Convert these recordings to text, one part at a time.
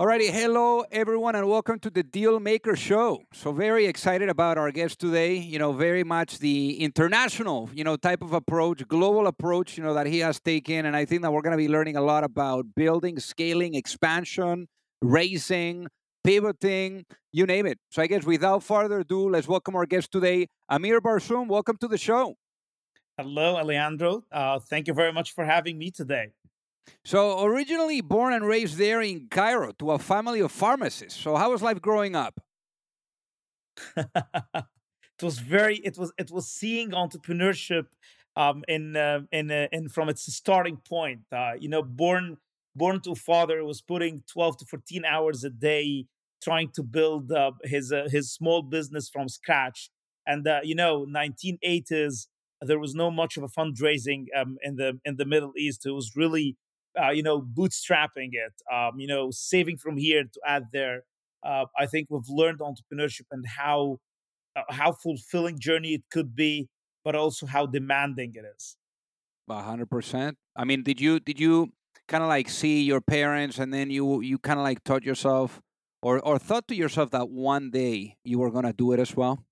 Alrighty, hello everyone, and welcome to the Deal Maker Show. So very excited about our guest today. You know, very much the international, you know, type of approach, global approach, you know, that he has taken, and I think that we're going to be learning a lot about building, scaling, expansion, raising, pivoting, you name it. So I guess without further ado, let's welcome our guest today, Amir Barsoum. Welcome to the show. Hello, Alejandro. Uh, thank you very much for having me today. So, originally born and raised there in Cairo to a family of pharmacists. So, how was life growing up? it was very. It was. It was seeing entrepreneurship um, in uh, in uh, in from its starting point. Uh, you know, born born to father was putting twelve to fourteen hours a day trying to build uh, his uh, his small business from scratch. And uh, you know, 1980s, there was no much of a fundraising um, in the in the Middle East. It was really uh, you know, bootstrapping it, um, you know, saving from here to add there. Uh, I think we've learned entrepreneurship and how uh, how fulfilling journey it could be, but also how demanding it is. hundred percent. I mean, did you did you kind of like see your parents, and then you you kind of like taught yourself, or or thought to yourself that one day you were gonna do it as well?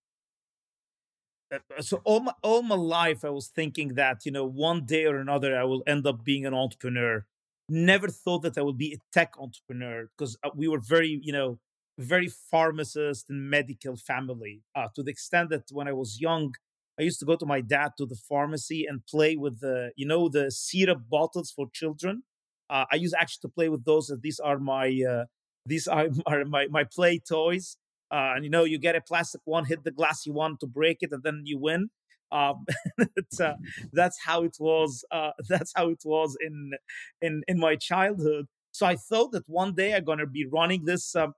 Uh, uh, so all my all my life I was thinking that you know one day or another I will end up being an entrepreneur. Never thought that I would be a tech entrepreneur because uh, we were very you know very pharmacist and medical family uh, to the extent that when I was young I used to go to my dad to the pharmacy and play with the you know the syrup bottles for children. Uh, I used actually to play with those. These are my uh, these are, are my my play toys uh, and you know you get a plastic one, hit the glass you want to break it, and then you win. Um, uh, that's how it was. Uh, that's how it was in in in my childhood. So I thought that one day I'm gonna be running this uh,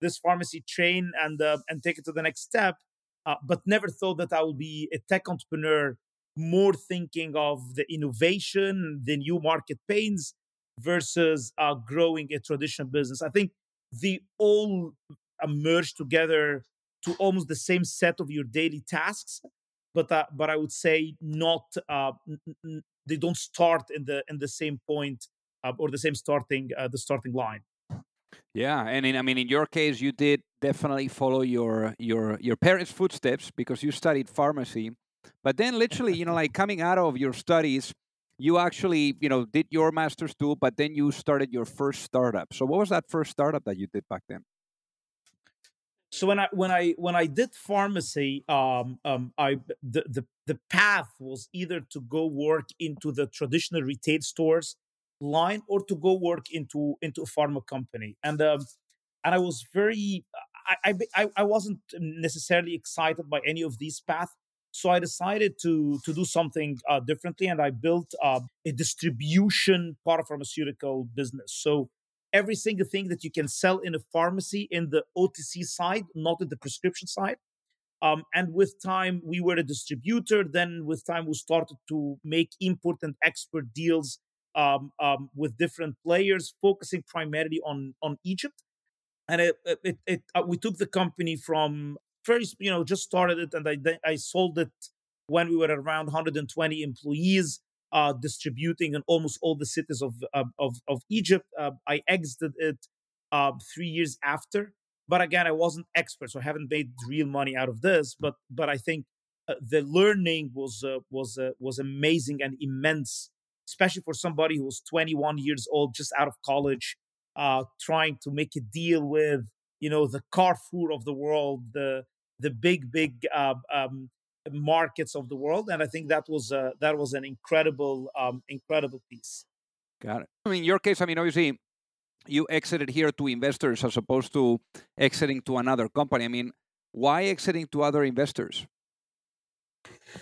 this pharmacy chain and uh, and take it to the next step. Uh, but never thought that I would be a tech entrepreneur. More thinking of the innovation, the new market pains versus uh, growing a traditional business. I think the all merge together to almost the same set of your daily tasks but uh, but i would say not uh, n- they don't start in the in the same point uh, or the same starting uh, the starting line. Yeah and in, i mean in your case you did definitely follow your your your parents footsteps because you studied pharmacy but then literally you know like coming out of your studies you actually you know did your master's too but then you started your first startup. So what was that first startup that you did back then so when I when I when I did pharmacy, um, um, I the, the the path was either to go work into the traditional retail stores line or to go work into into a pharma company, and um, and I was very I, I I wasn't necessarily excited by any of these paths. So I decided to to do something uh, differently, and I built uh, a distribution parapharmaceutical business. So every single thing that you can sell in a pharmacy in the OTC side, not in the prescription side. Um, and with time, we were a distributor. Then, with time, we started to make import and export deals um, um, with different players, focusing primarily on on Egypt. And it, it, it uh, we took the company from first, you know, just started it, and I I sold it when we were around 120 employees uh, distributing in almost all the cities of of, of Egypt. Uh, I exited it uh, three years after, but again, I wasn't expert, so I haven't made real money out of this. But but I think uh, the learning was uh, was uh, was amazing and immense, especially for somebody who was 21 years old, just out of college, trying to make a deal with you know the Carrefour of the world, the the big big um, markets of the world, and I think that was uh, that was an incredible um, incredible piece. Got it. I mean, in your case, I mean, obviously, you exited here to investors as opposed to exiting to another company. I mean, why exiting to other investors?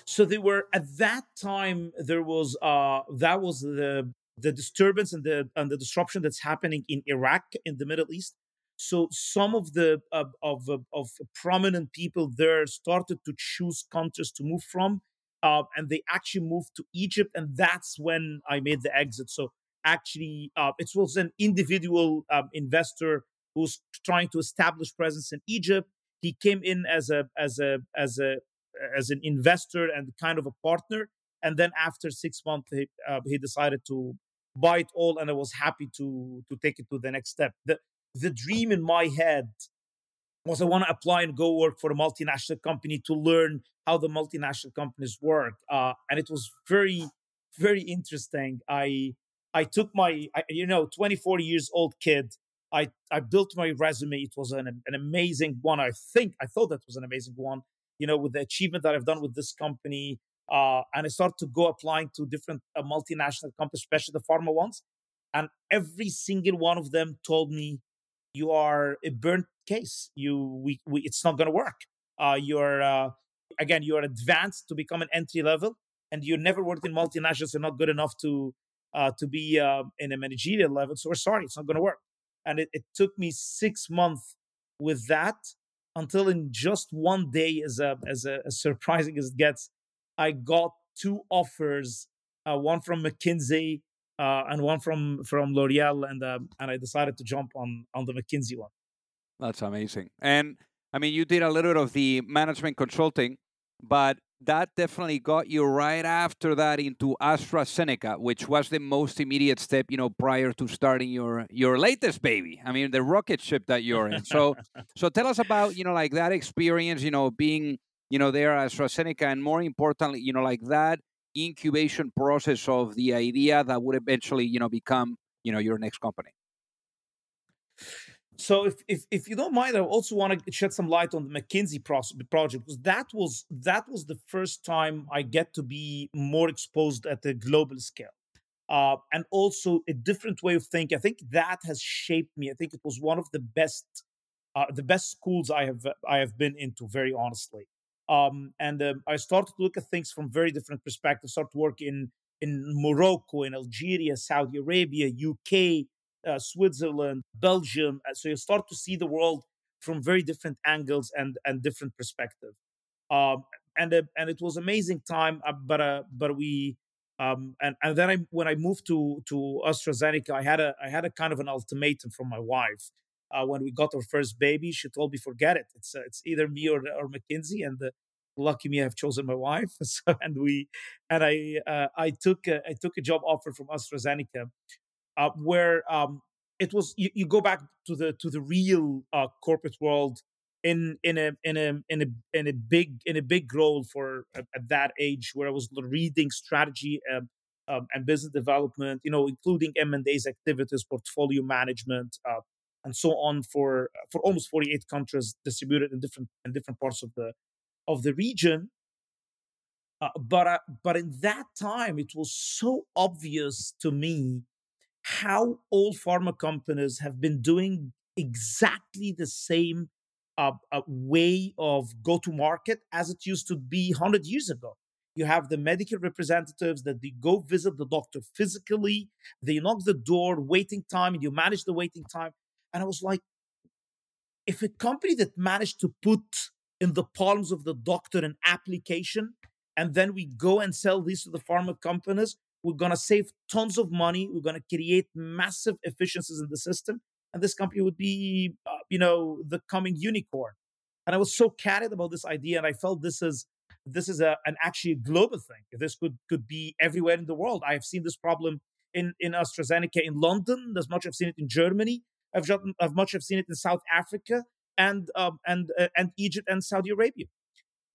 So they were at that time. There was uh, that was the the disturbance and the and the disruption that's happening in Iraq in the Middle East. So some of the uh, of of prominent people there started to choose countries to move from, uh, and they actually moved to Egypt, and that's when I made the exit. So actually, uh, it was an individual um, investor who's trying to establish presence in Egypt. He came in as a as a as a as an investor and kind of a partner, and then after six months, he, uh, he decided to buy it all, and I was happy to to take it to the next step. The the dream in my head was I want to apply and go work for a multinational company to learn how the multinational companies work, uh, and it was very very interesting. I I took my I, you know 24 years old kid. I I built my resume. It was an an amazing one. I think I thought that was an amazing one. You know, with the achievement that I've done with this company, uh, and I started to go applying to different uh, multinational companies, especially the pharma ones. And every single one of them told me, "You are a burnt case. You, we, we it's not going to work. Uh, you're uh, again, you're advanced to become an entry level, and you never worked in multinationals. You're not good enough to uh, to be uh, in a managerial level. So we're sorry, it's not going to work." And it, it took me six months with that until in just one day, as a, as, a, as surprising as it gets, I got two offers, uh, one from McKinsey uh, and one from from L'Oreal, and uh, and I decided to jump on on the McKinsey one. That's amazing. And I mean, you did a little bit of the management consulting, but that definitely got you right after that into AstraZeneca, which was the most immediate step, you know, prior to starting your your latest baby. I mean, the rocket ship that you're in. So, so tell us about you know like that experience, you know, being you know there at AstraZeneca, and more importantly, you know, like that incubation process of the idea that would eventually you know become you know your next company. So if, if if you don't mind, I also want to shed some light on the McKinsey process, project because that was that was the first time I get to be more exposed at the global scale, uh, and also a different way of thinking. I think that has shaped me. I think it was one of the best uh, the best schools I have I have been into. Very honestly, um, and um, I started to look at things from very different perspectives. Started to work in in Morocco, in Algeria, Saudi Arabia, UK, uh, Switzerland, Belgium. Uh, so you start to see the world from very different angles and and different perspective. Um, and uh, and it was amazing time. Uh, but uh, but we um, and and then I when I moved to to AstraZeneca, I had a I had a kind of an ultimatum from my wife. Uh, when we got our first baby, she told me, "Forget it. It's uh, it's either me or or McKinsey." And lucky me, I've chosen my wife. So, and we and I uh, I took a, I took a job offer from AstraZeneca uh, where um, it was you, you, go back to the to the real uh, corporate world in in a in a in a in a big in a big role for at, at that age where I was reading strategy um, um, and business development, you know, including M and A's activities, portfolio management, uh, and so on for for almost forty eight countries distributed in different in different parts of the of the region. Uh, but uh, but in that time, it was so obvious to me how all pharma companies have been doing exactly the same uh, uh, way of go to market as it used to be 100 years ago. You have the medical representatives that they go visit the doctor physically, they knock the door, waiting time, and you manage the waiting time. And I was like, if a company that managed to put in the palms of the doctor an application, and then we go and sell these to the pharma companies, we're going to save tons of money. We're going to create massive efficiencies in the system. And this company would be, uh, you know, the coming unicorn. And I was so carried about this idea. And I felt this is this is a, an actually global thing. This could could be everywhere in the world. I have seen this problem in in AstraZeneca in London, as much I've seen it in Germany. I've, I've much I've seen it in South Africa and um, and uh, and Egypt and Saudi Arabia.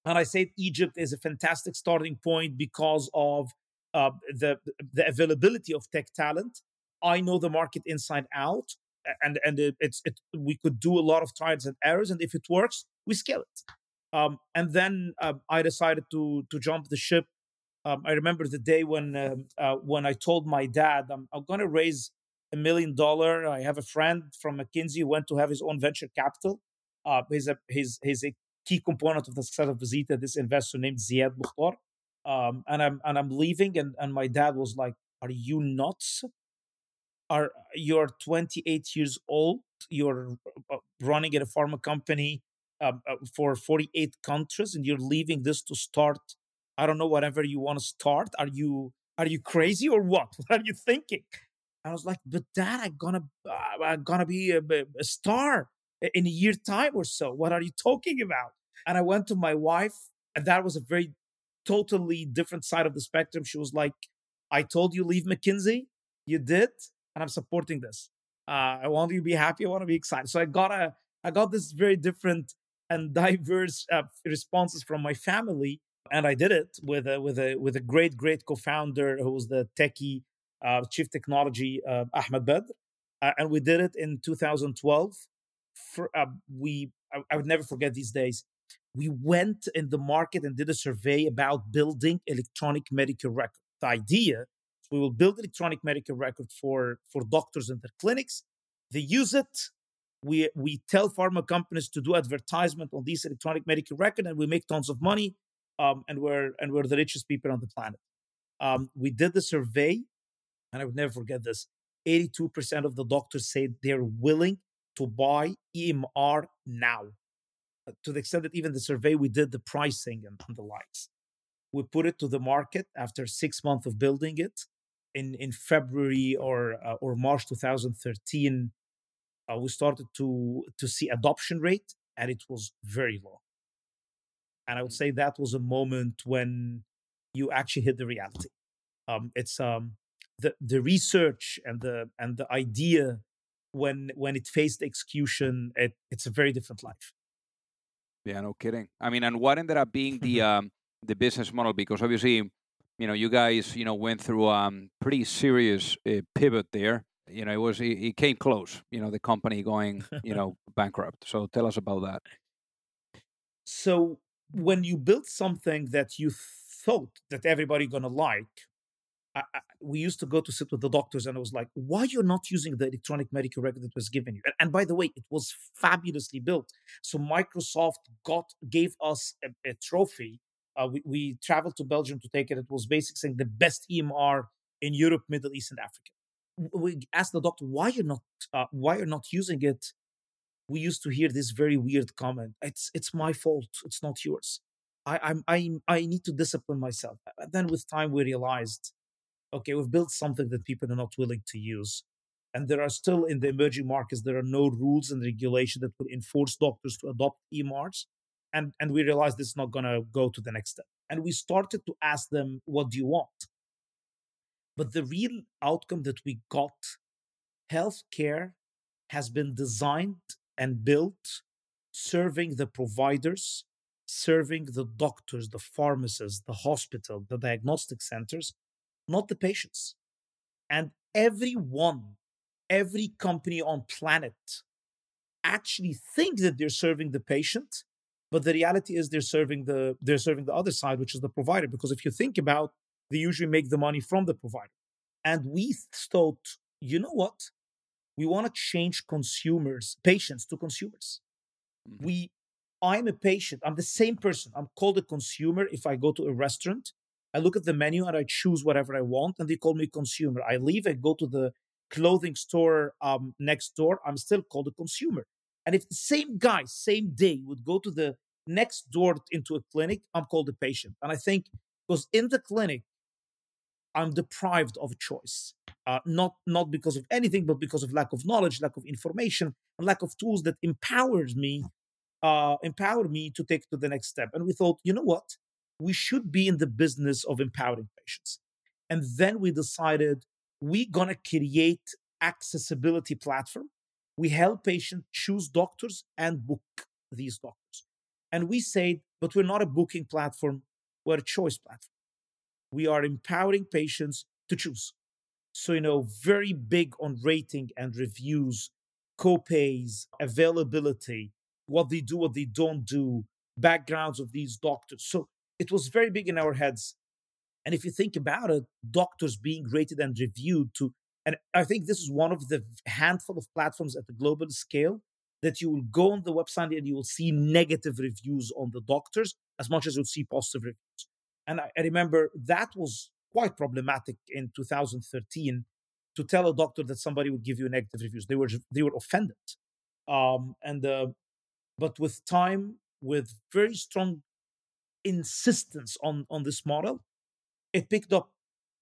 And I say Egypt is a fantastic starting point because of uh, the the availability of tech talent. I know the market inside out, and and it, it's it, we could do a lot of trials and errors, and if it works, we scale it. Um, and then uh, I decided to to jump the ship. Um, I remember the day when um, uh, when I told my dad I'm, I'm going to raise a million dollar. I have a friend from McKinsey who went to have his own venture capital. Uh, he's a he's he's a key component of the success of Vezeeta. This investor named Ziad Mukhtar. Um, and I'm and I'm leaving, and and my dad was like, "Are you nuts? Are you're 28 years old? You're uh, running at a pharma company um, uh, for 48 countries, and you're leaving this to start. I don't know whatever you want to start. Are you are you crazy or what? What are you thinking?" I was like, "But dad, I'm gonna uh, I'm gonna be a, a star in a year time or so. What are you talking about?" And I went to my wife, and that was a very totally different side of the spectrum. She was like, I told you leave McKinsey. You did. And I'm supporting this. Uh, I want you to be happy. I want to be excited. So I got a, I got this very different and diverse uh, responses from my family, and I did it with a with a with a great great co-founder who was the techie uh, chief technology uh, Ahmed Badr, uh, and we did it in 2012. For, uh, we I, I would never forget these days we went in the market and did a survey about building electronic medical record. The idea we will build electronic medical record for, for doctors in their clinics. They use it. We, we tell pharma companies to do advertisement on these electronic medical record and we make tons of money. Um, and we're and we're the richest people on the planet. Um, we did the survey, and I would never forget this. 82% of the doctors said they're willing to buy EMR now. Uh, to the extent that even the survey we did, the pricing and, and the likes. We put it to the market after six months of building it. In, in February or uh, or March 2013, uh, we started to to see adoption rate, and it was very low. And I would mm. say that was a moment when you actually hit the reality. Um, it's um, the the research and the and the idea when when it faced execution, it, it's a very different life. Yeah, no kidding. I mean, and what ended up being the um, the business model? Because obviously, you know, you guys, you know, went through um pretty serious uh, pivot there. You know, it was it, it came close. You know, the company going, you know, bankrupt. So tell us about that. So when you build something that you thought that everybody gonna like, I, I, we used to go to sit with the doctors and I was like, why you're not using the electronic medical record that was given you? And, and by the way, it was fabulously built. So Microsoft got gave us a, a trophy. Uh, we, we traveled to Belgium to take it. It was basically saying the best EMR in Europe, Middle East, and Africa. We asked the doctor why you're not uh, why you're not using it. We used to hear this very weird comment. It's it's my fault. It's not yours. I I'm I I need to discipline myself. And then with time we realized okay, we've built something that people are not willing to use. And there are still in the emerging markets, there are no rules and regulation that would enforce doctors to adopt EMRs. And, and we realized this is not going to go to the next step. And we started to ask them, what do you want? But the real outcome that we got, healthcare has been designed and built serving the providers, serving the doctors, the pharmacists, the hospital, the diagnostic centers, not the patients. And everyone, every company on planet actually think that they're serving the patient, but the reality is they're serving the they're serving the other side, which is the provider. Because if you think about, they usually make the money from the provider. And we thought, you know what? We want to change consumers, patients to consumers. Mm-hmm. We I'm a patient. I'm the same person. I'm called a consumer if I go to a restaurant I look at the menu and I choose whatever I want, and they call me consumer. I leave, I go to the clothing store um, next door, I'm still called a consumer. And if the same guy, same day, would go to the next door into a clinic, I'm called a patient. And I think because in the clinic, I'm deprived of choice, uh, not not because of anything, but because of lack of knowledge, lack of information, and lack of tools that empowers me, uh, me to take to the next step. And we thought, you know what? We should be in the business of empowering patients. And then we decided we're going to create accessibility platform. We help patients choose doctors and book these doctors. And we said, but we're not a booking platform, we're a choice platform. We are empowering patients to choose. So, you know, very big on rating and reviews, co-pays, availability, what they do, what they don't do, backgrounds of these doctors. So it was very big in our heads. And if you think about it, doctors being rated and reviewed to, and I think this is one of the handful of platforms at the global scale that you will go on the website and you will see negative reviews on the doctors as much as you'll see positive reviews. And I, I remember that was quite problematic in 2013 to tell a doctor that somebody would give you negative reviews. They were they were offended. Um, and uh, but with time, with very strong insistence on on this model, it picked up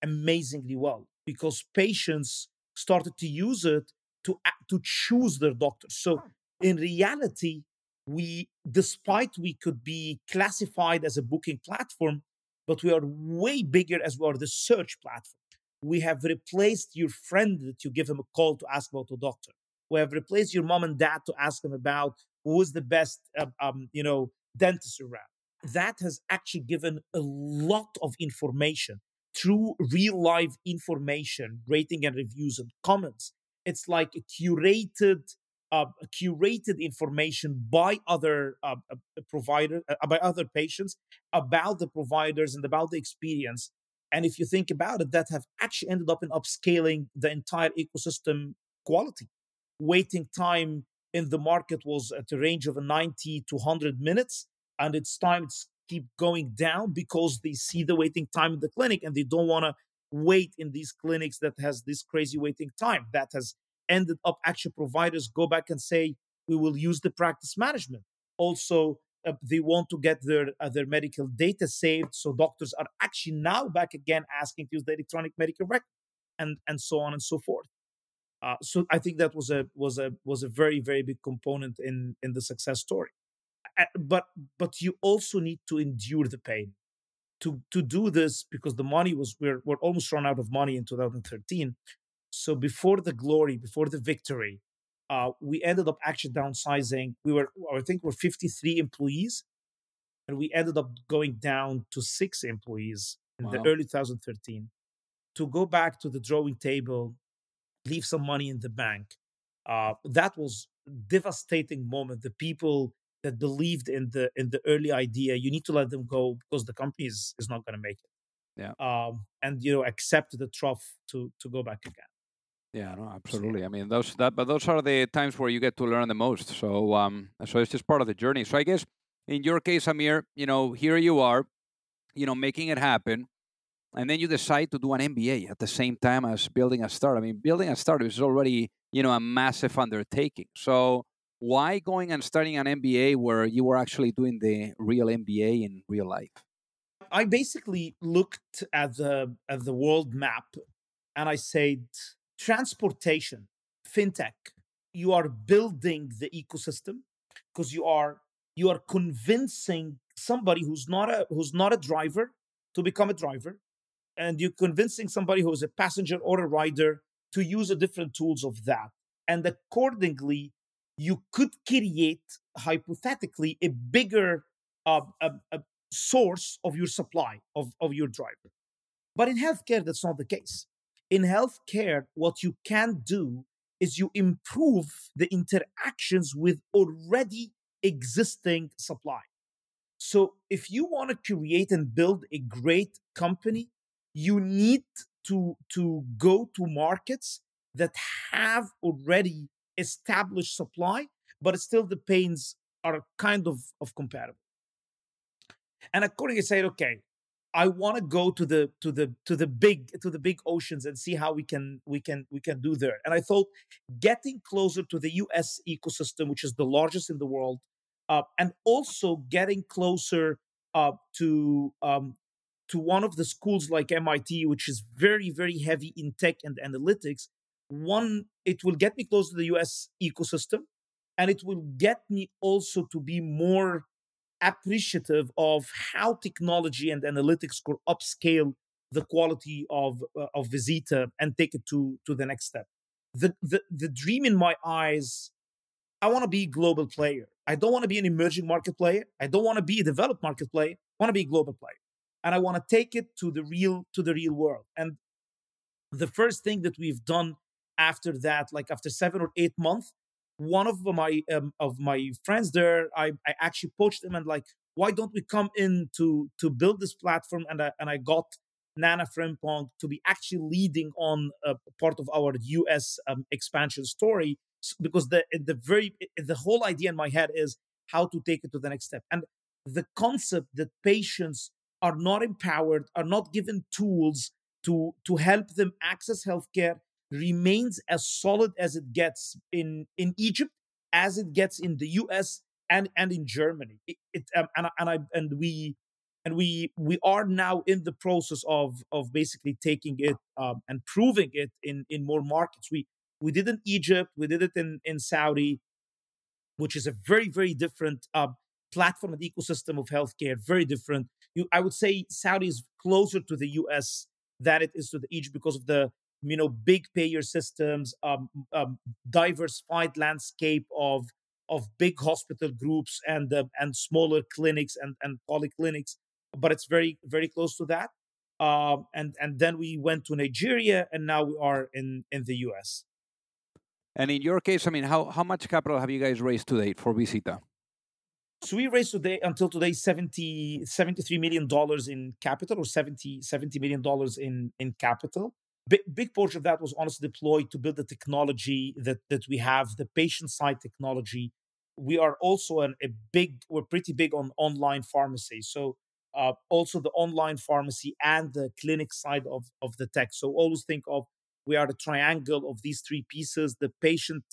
amazingly well because patients started to use it to to choose their doctors. So in reality, we despite we could be classified as a booking platform, but we are way bigger as we are the search platform. We have replaced your friend that you give him a call to ask about a doctor. We have replaced your mom and dad to ask them about who is the best, uh, um, you know, dentist around. That has actually given a lot of information through real life information, rating and reviews and comments. It's like a curated, uh, curated information by other uh, uh providers, uh, by other patients about the providers and about the experience. And if you think about it, that have actually ended up in upscaling the entire ecosystem quality. Waiting time in the market was at a range of 90 to 100 minutes, and it's time to keep going down because they see the waiting time in the clinic and they don't want to wait in these clinics that has this crazy waiting time that has ended up actually providers go back and say we will use the practice management. Also uh, they want to get their uh, their medical data saved so doctors are actually now back again asking to use the electronic medical record and and so on and so forth. Uh, so i think that was a was a was a very very big component in in the success story but but you also need to endure the pain. To to do this because the money was we're we're almost run out of money in 2013 so before the glory before the victory uh, we ended up actually downsizing. We were i think we're 53 employees and we ended up going down to six employees in wow. the early 2013 to go back to the drawing table leave some money in the bank uh, that was devastating moment. The people that believed in the in the early idea you need to let them go because the company is, is not going to make it. Yeah. Um and you know accept the trough to to go back again. Yeah no absolutely. i mean those that but those are the times where you get to learn the most. So um so it's just part of the journey. So i guess in your case amir you know here you are you know making it happen and then you decide to do an MBA at the same time as building a startup. I mean, building a startup is already, you know, a massive undertaking. So, why going and studying an MBA where you were actually doing the real MBA in real life? I basically looked at the at the world map and I said transportation, fintech, you are building the ecosystem because you are you are convincing somebody who's not a who's not a driver to become a driver and you're convincing somebody who's a passenger or a rider to use the different tools of that and accordingly you could create hypothetically a bigger uh, a, a source of your supply of, of your driver. But in healthcare, that's not the case. In healthcare, what you can do is you improve the interactions with already existing supply. So if you want to create and build a great company, you need to, to go to markets that have already established supply, but still the pains are kind of, of compatible. And accordingly, I said, okay, I want to go to the to the to the big to the big oceans and see how we can we can we can do there. And I thought getting closer to the U.S. ecosystem, which is the largest in the world, uh, and also getting closer uh, to um, to one of the schools like MIT, which is very very heavy in tech and analytics, one it will get me close to the us ecosystem and it will get me also to be more appreciative of how technology and analytics could upscale the quality of uh, of Vezeeta and take it to to the next step. The the the dream in my eyes, I want to be a global player. I don't want to be an emerging market player. I don't want to be a developed market player. I want to be a global player, and I want to take it to the real to the real world. And the first thing that we've done after that, like after seven or eight months, one of my um, of my friends there, I, I actually poached him and like, why don't we come in to to build this platform? And I and I got Nana Frimpong to be actually leading on a part of our US um, expansion story because the the very the whole idea in my head is how to take it to the next step and the concept that patients are not empowered are not given tools to to help them access healthcare remains as solid as it gets in in Egypt as it gets in the US and and in Germany. It, it um, and and I and we and we we are now in the process of of basically taking it um, and proving it in in more markets. We we did in Egypt we did it in in Saudi which is a very very different uh, platform and ecosystem of healthcare very different. You I would say Saudi is closer to the US than it is to the Egypt because of the you know big payer systems um, um, diversified landscape of of big hospital groups and uh, and smaller clinics and and polyclinics but it's very very close to that. Um, and and then we went to Nigeria, and now we are in in the U.S. And in your case, I mean, how how much capital have you guys raised to date for Vezeeta? So we raised today until today 70 73 million dollars in capital or 70 70 million dollars in in capital. Big, big portion of that was honestly deployed to build the technology that that we have, the patient side technology. We are also an, a big, we're pretty big on online pharmacy. So uh, also the online pharmacy and the clinic side of, of the tech. So always think of we are the triangle of these three pieces the patient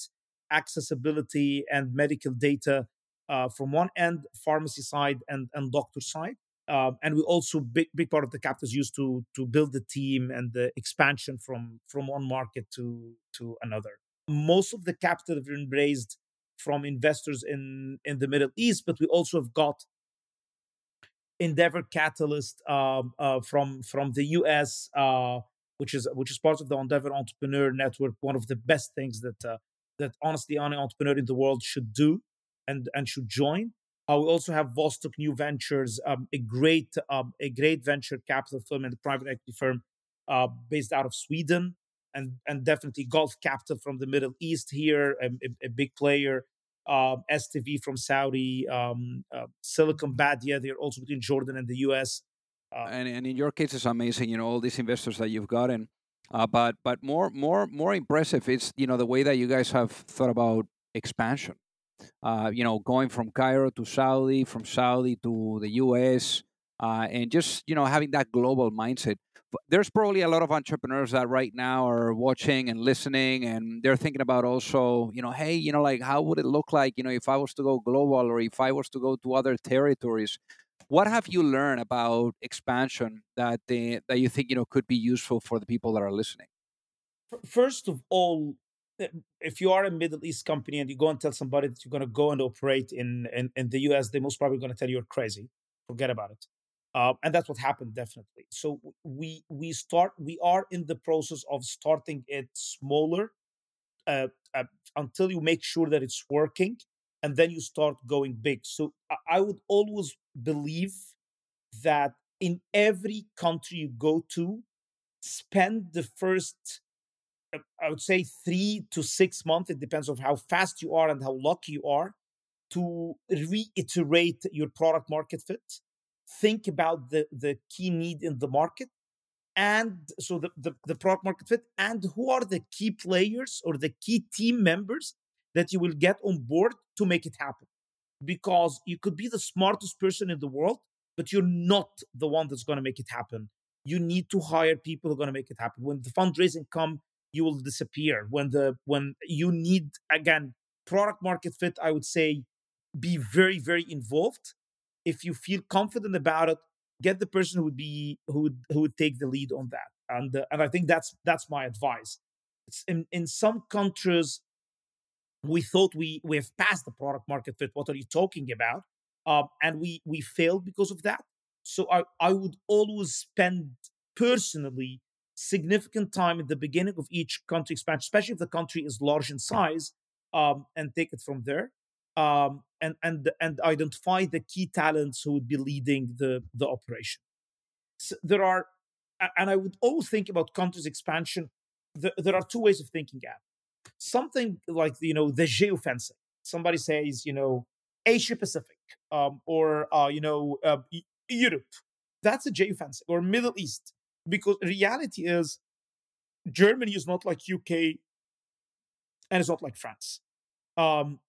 accessibility and medical data uh, from one end, pharmacy side and, and doctor side. Um, and we also big big part of the capital is used to to build the team and the expansion from from one market to to another. Most of the capital have been raised from investors in in the Middle East, but we also have got Endeavor Catalyst um, uh, from from the US, uh, which is which is part of the Endeavor Entrepreneur Network. One of the best things that uh, that honestly any entrepreneur in the world should do and and should join. Uh, we also have Vostok New Ventures, um, a great um, a great venture capital firm and private equity firm uh, based out of Sweden, and and definitely Gulf Capital from the Middle East here, a, a, a big player uh, um, STV from Saudi, um, uh, Silicon Badia. They're also between Jordan and the U.S. Uh, and, and in your case, it's amazing. You know all these investors that you've gotten. Uh, but but more more more impressive is you know the way that you guys have thought about expansion. Uh, you know, going from Cairo to Saudi, from Saudi to the U.S., uh, and just you know having that global mindset there's probably a lot of entrepreneurs that right now are watching and listening and they're thinking about also you know hey you know like how would it look like you know if i was to go global or if i was to go to other territories what have you learned about expansion that they, that you think you know could be useful for the people that are listening first of all eh, if you are a middle east company and you go and tell somebody that you're going to go and operate in, in, in the us they're most probably going to tell you you're crazy. Forget about it. Uh, and that's what happened definitely. So we we start we are in the process of starting it smaller uh, uh, until you make sure that it's working and then you start going big. So i would always believe that in every country you go to spend the first Uh, i would say three to six months it depends on how fast you are and how lucky you are to reiterate your product market fit think about the, the key need in the market and so the, the, the product market fit and who are the key players or the key team members that you will get on board to make it happen. Because you could be the smartest person in the world but you're not the one that's going to make it happen. You need to hire people who are going to make it happen. When the fundraising come you will disappear when the when you need again product market fit i would say be very very involved if you feel confident about it, get the person who would be who would who would take the lead on that. And uh, and I think that's that's my advice. It's in in some countries, we thought we we have passed the product market fit. What are you talking about? uh, and we we failed because of that. So I I would always spend personally significant time at the beginning of each country expansion, especially if the country is large in size, um, and take it from there. Um, and and and identify the key talents who would be leading the the operation. So there are, and I would always think about countries expansion. The, there are two ways of thinking at something like you know the geofencing. Somebody says you know Asia Pacific um, or uh, you know uh, Europe. That's a geofencing or Middle East because reality is Germany is not like UK and it's not like France. Um,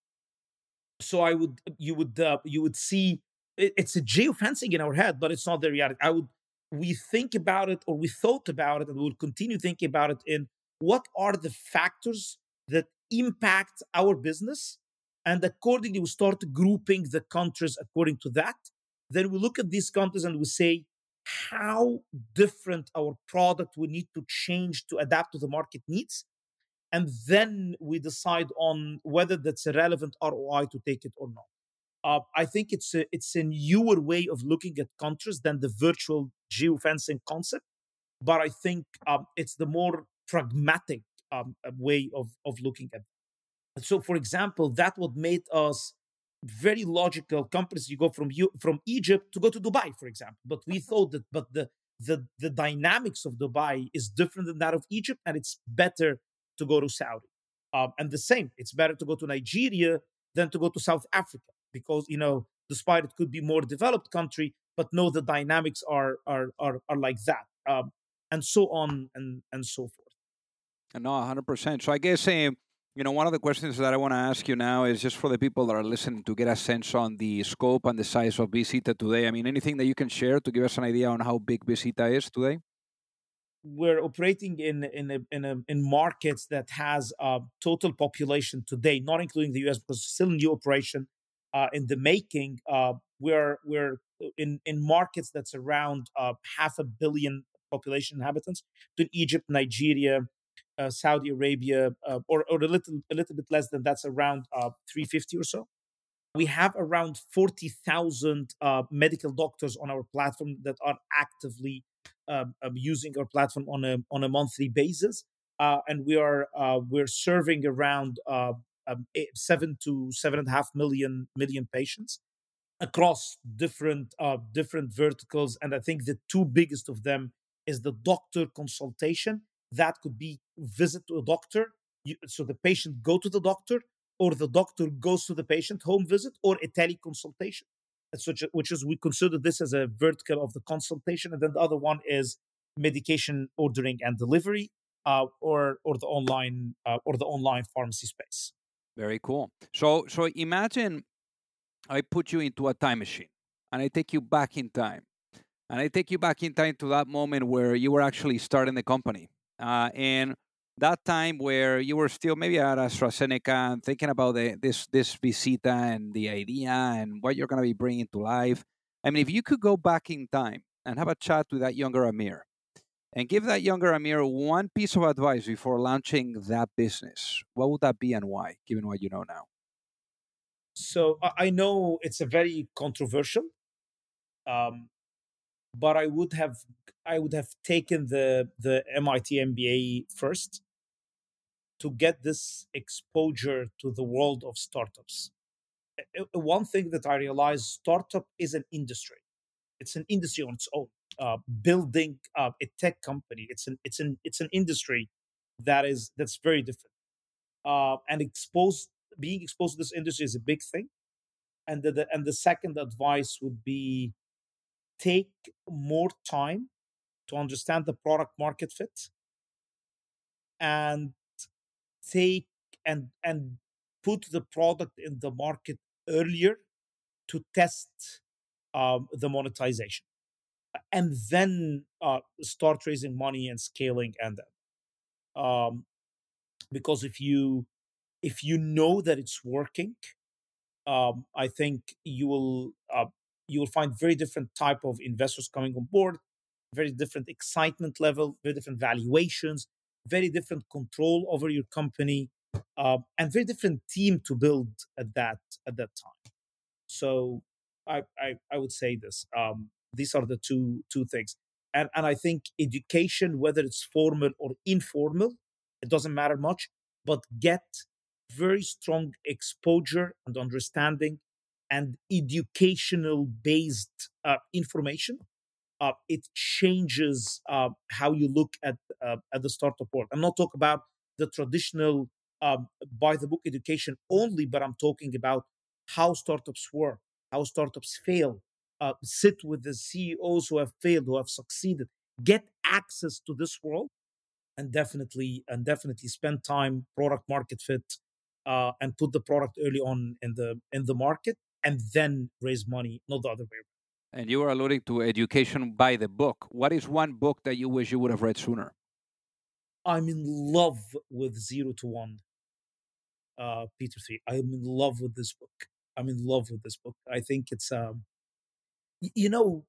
so I would you would uh, you would see it, it's a geofencing in our head, but it's not the reality. I would we think about it or we thought about it and we will continue thinking about it in what are the factors that impact our business and accordingly we start grouping the countries according to that then we look at these countries and we say how different our product we need to change to adapt to the market needs. And then we decide on whether that's a relevant ROI to take it or not. Uh, I think it's a, it's a newer way of looking at countries than the virtual geofencing concept, but I think um, it's the more pragmatic um, way of, of looking at it. So, for example, that what made us very logical companies. You go from you from egypt to go to dubai for example. But we thought that but the the the dynamics of dubai is different than that of egypt and it's better to go to saudi. Um, and the same it's better to go to nigeria than to go to south africa because you know despite it could be more developed country but no the dynamics are are are, are like that um, and so on and and so forth. And no 100% so i guess um, you know, one of the questions that I want to ask you now is just for the people that are listening to get a sense on the scope and the size of Vezeeta today. I mean, anything that you can share to give us an idea on how big Vezeeta is today? We're operating in in a, in, a, in markets that has a total population today, not including the U.S. because it's still a new operation uh, in the making. Uh, we're we're in in markets that's around uh, half a billion population inhabitants to Egypt, Nigeria, uh, Saudi Arabia, uh, or, or a little a little bit less than that's around uh, 350 or so. We have around 40,000 uh, medical doctors on our platform that are actively um, um, using our platform on a on a monthly basis, uh, and we are uh, we're serving around um, eight, seven to seven and a half million million patients across different different verticals. And I think the two biggest of them is the doctor consultation that could be visit to a doctor. You, so the patient go to the doctor, or the doctor goes to the patient home visit, or a teleconsultation. Such which is we consider this as a vertical of the consultation, and then the other one is medication ordering and delivery, uh, or or the online uh, or the online pharmacy space. Very cool. So so imagine I put you into a time machine and I take you back in time. And I take you back in time to that moment where you were actually starting the company uh, and that time where you were still maybe at AstraZeneca and thinking about the, this this Vezeeta and the idea and what you're going to be bringing to life. I mean, if you could go back in time and have a chat with that younger Amir and give that younger Amir one piece of advice before launching that business, what would that be and why, given what you know now? So I know it's a very controversial, um, but I would have I would have taken the the MIT MBA first to get this exposure to the world of startups. One thing that I realized startup is an industry. It's an industry on its own. Uh, building uh, a tech company, it's an it's an it's an industry that is that's very different. Uh, and exposed being exposed to this industry is a big thing. And the, the and the second advice would be take more time to understand the product market fit and take and and put the product in the market earlier to test um, the monetization and then uh, start raising money and scaling and then um, because if you if you know that it's working um, i think you will uh, you will find very different type of investors coming on board very different excitement level very different valuations very different control over your company uh, and very different team to build at that at that time so I, I, I would say this. Um, these are the two two things. And and I think education, whether it's formal or informal, it doesn't matter much, but get very strong exposure and understanding and educational based uh, information. Uh, it changes uh, how you look at uh, at the startup world. I'm not talking about the traditional um, by the book education only, but I'm talking about how startups work, how startups fail. Uh, sit with the CEOs who have failed, who have succeeded, get access to this world, and definitely and definitely spend time product market fit, uh, and put the product early on in the in the market, and then raise money, not the other way around. And you were alluding to education by the book. What is one book that you wish you would have read sooner? I'm in love with Zero to One, uh, Peter Thiel. I'm in love with this book. I'm in love with this book. I think it's um, you know,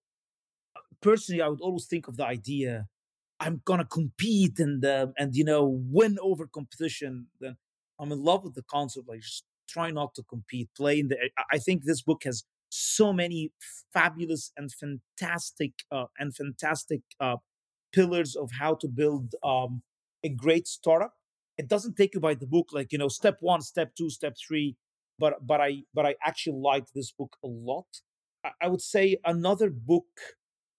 personally, I would always think of the idea I'm gonna compete and uh, and you know win over competition. Then I'm in love with the concept. Like just try not to compete, play in the. I think this book has so many fabulous and fantastic uh, and fantastic uh, pillars of how to build um, a great startup. It doesn't take you by the book, like you know, step one, step two, step three. But but I but I actually like this book a lot. I, I would say another book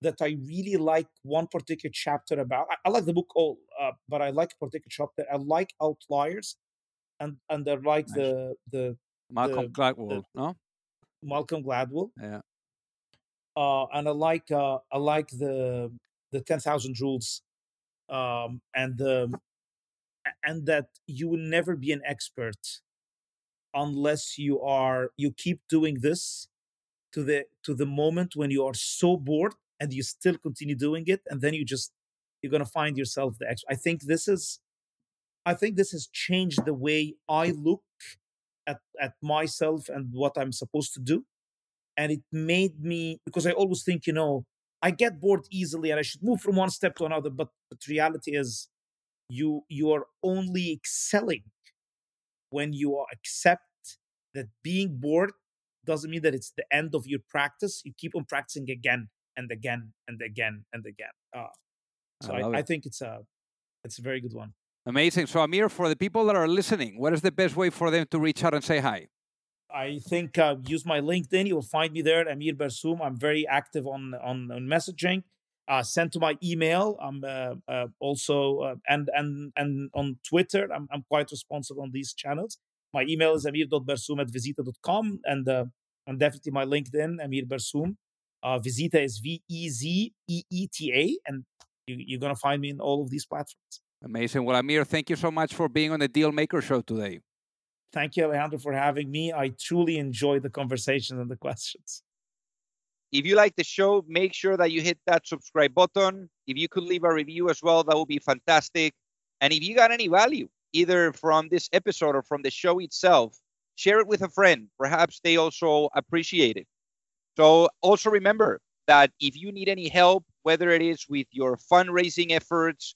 that I really like one particular chapter about. I, I like the book all, uh, but I like a particular chapter. I like outliers, and and I like nice. the the Malcolm the, Gladwell, the, no? Malcolm Gladwell. Yeah. Uh, and I like uh, I like the the ten thousand rules, um, and the and that you will never be an expert unless you are you keep doing this to the to the moment when you are so bored and you still continue doing it and then you just you're going to find yourself the expert i think this is i think this has changed the way i look at at myself and what i'm supposed to do and it made me because i always think you know i get bored easily and i should move from one step to another but the reality is you you are only excelling when you accept that being bored doesn't mean that it's the end of your practice. You keep on practicing again and again and again and again. Uh, so I, I, I, think it's a it's a very good one. Amazing. So Amir, for the people that are listening, what is the best way for them to reach out and say hi? I think uh, use my LinkedIn. You'll find me there, Amir Barsoum. I'm very active on on, on messaging. Uh, send to my email. I'm uh, uh also uh, and and and on Twitter. I'm, I'm quite responsive on these channels. My email is amir.barsoum at vezeeta.com and, uh, and definitely my LinkedIn, Amir Barsoum. Uh, Vezeeta is V E Z E E T A, and you, going to find me in all of these platforms. Amazing. Well, Amir, thank you so much for being on the Deal Maker Show today. Thank you, Alejandro, for having me. I truly enjoy the conversations and the questions. If you like the show, make sure that you hit that subscribe button. If you could leave a review as well, that would be fantastic. And if you got any value, either from this episode or from the show itself, share it with a friend. Perhaps they also appreciate it. So also remember that if you need any help, whether it is with your fundraising efforts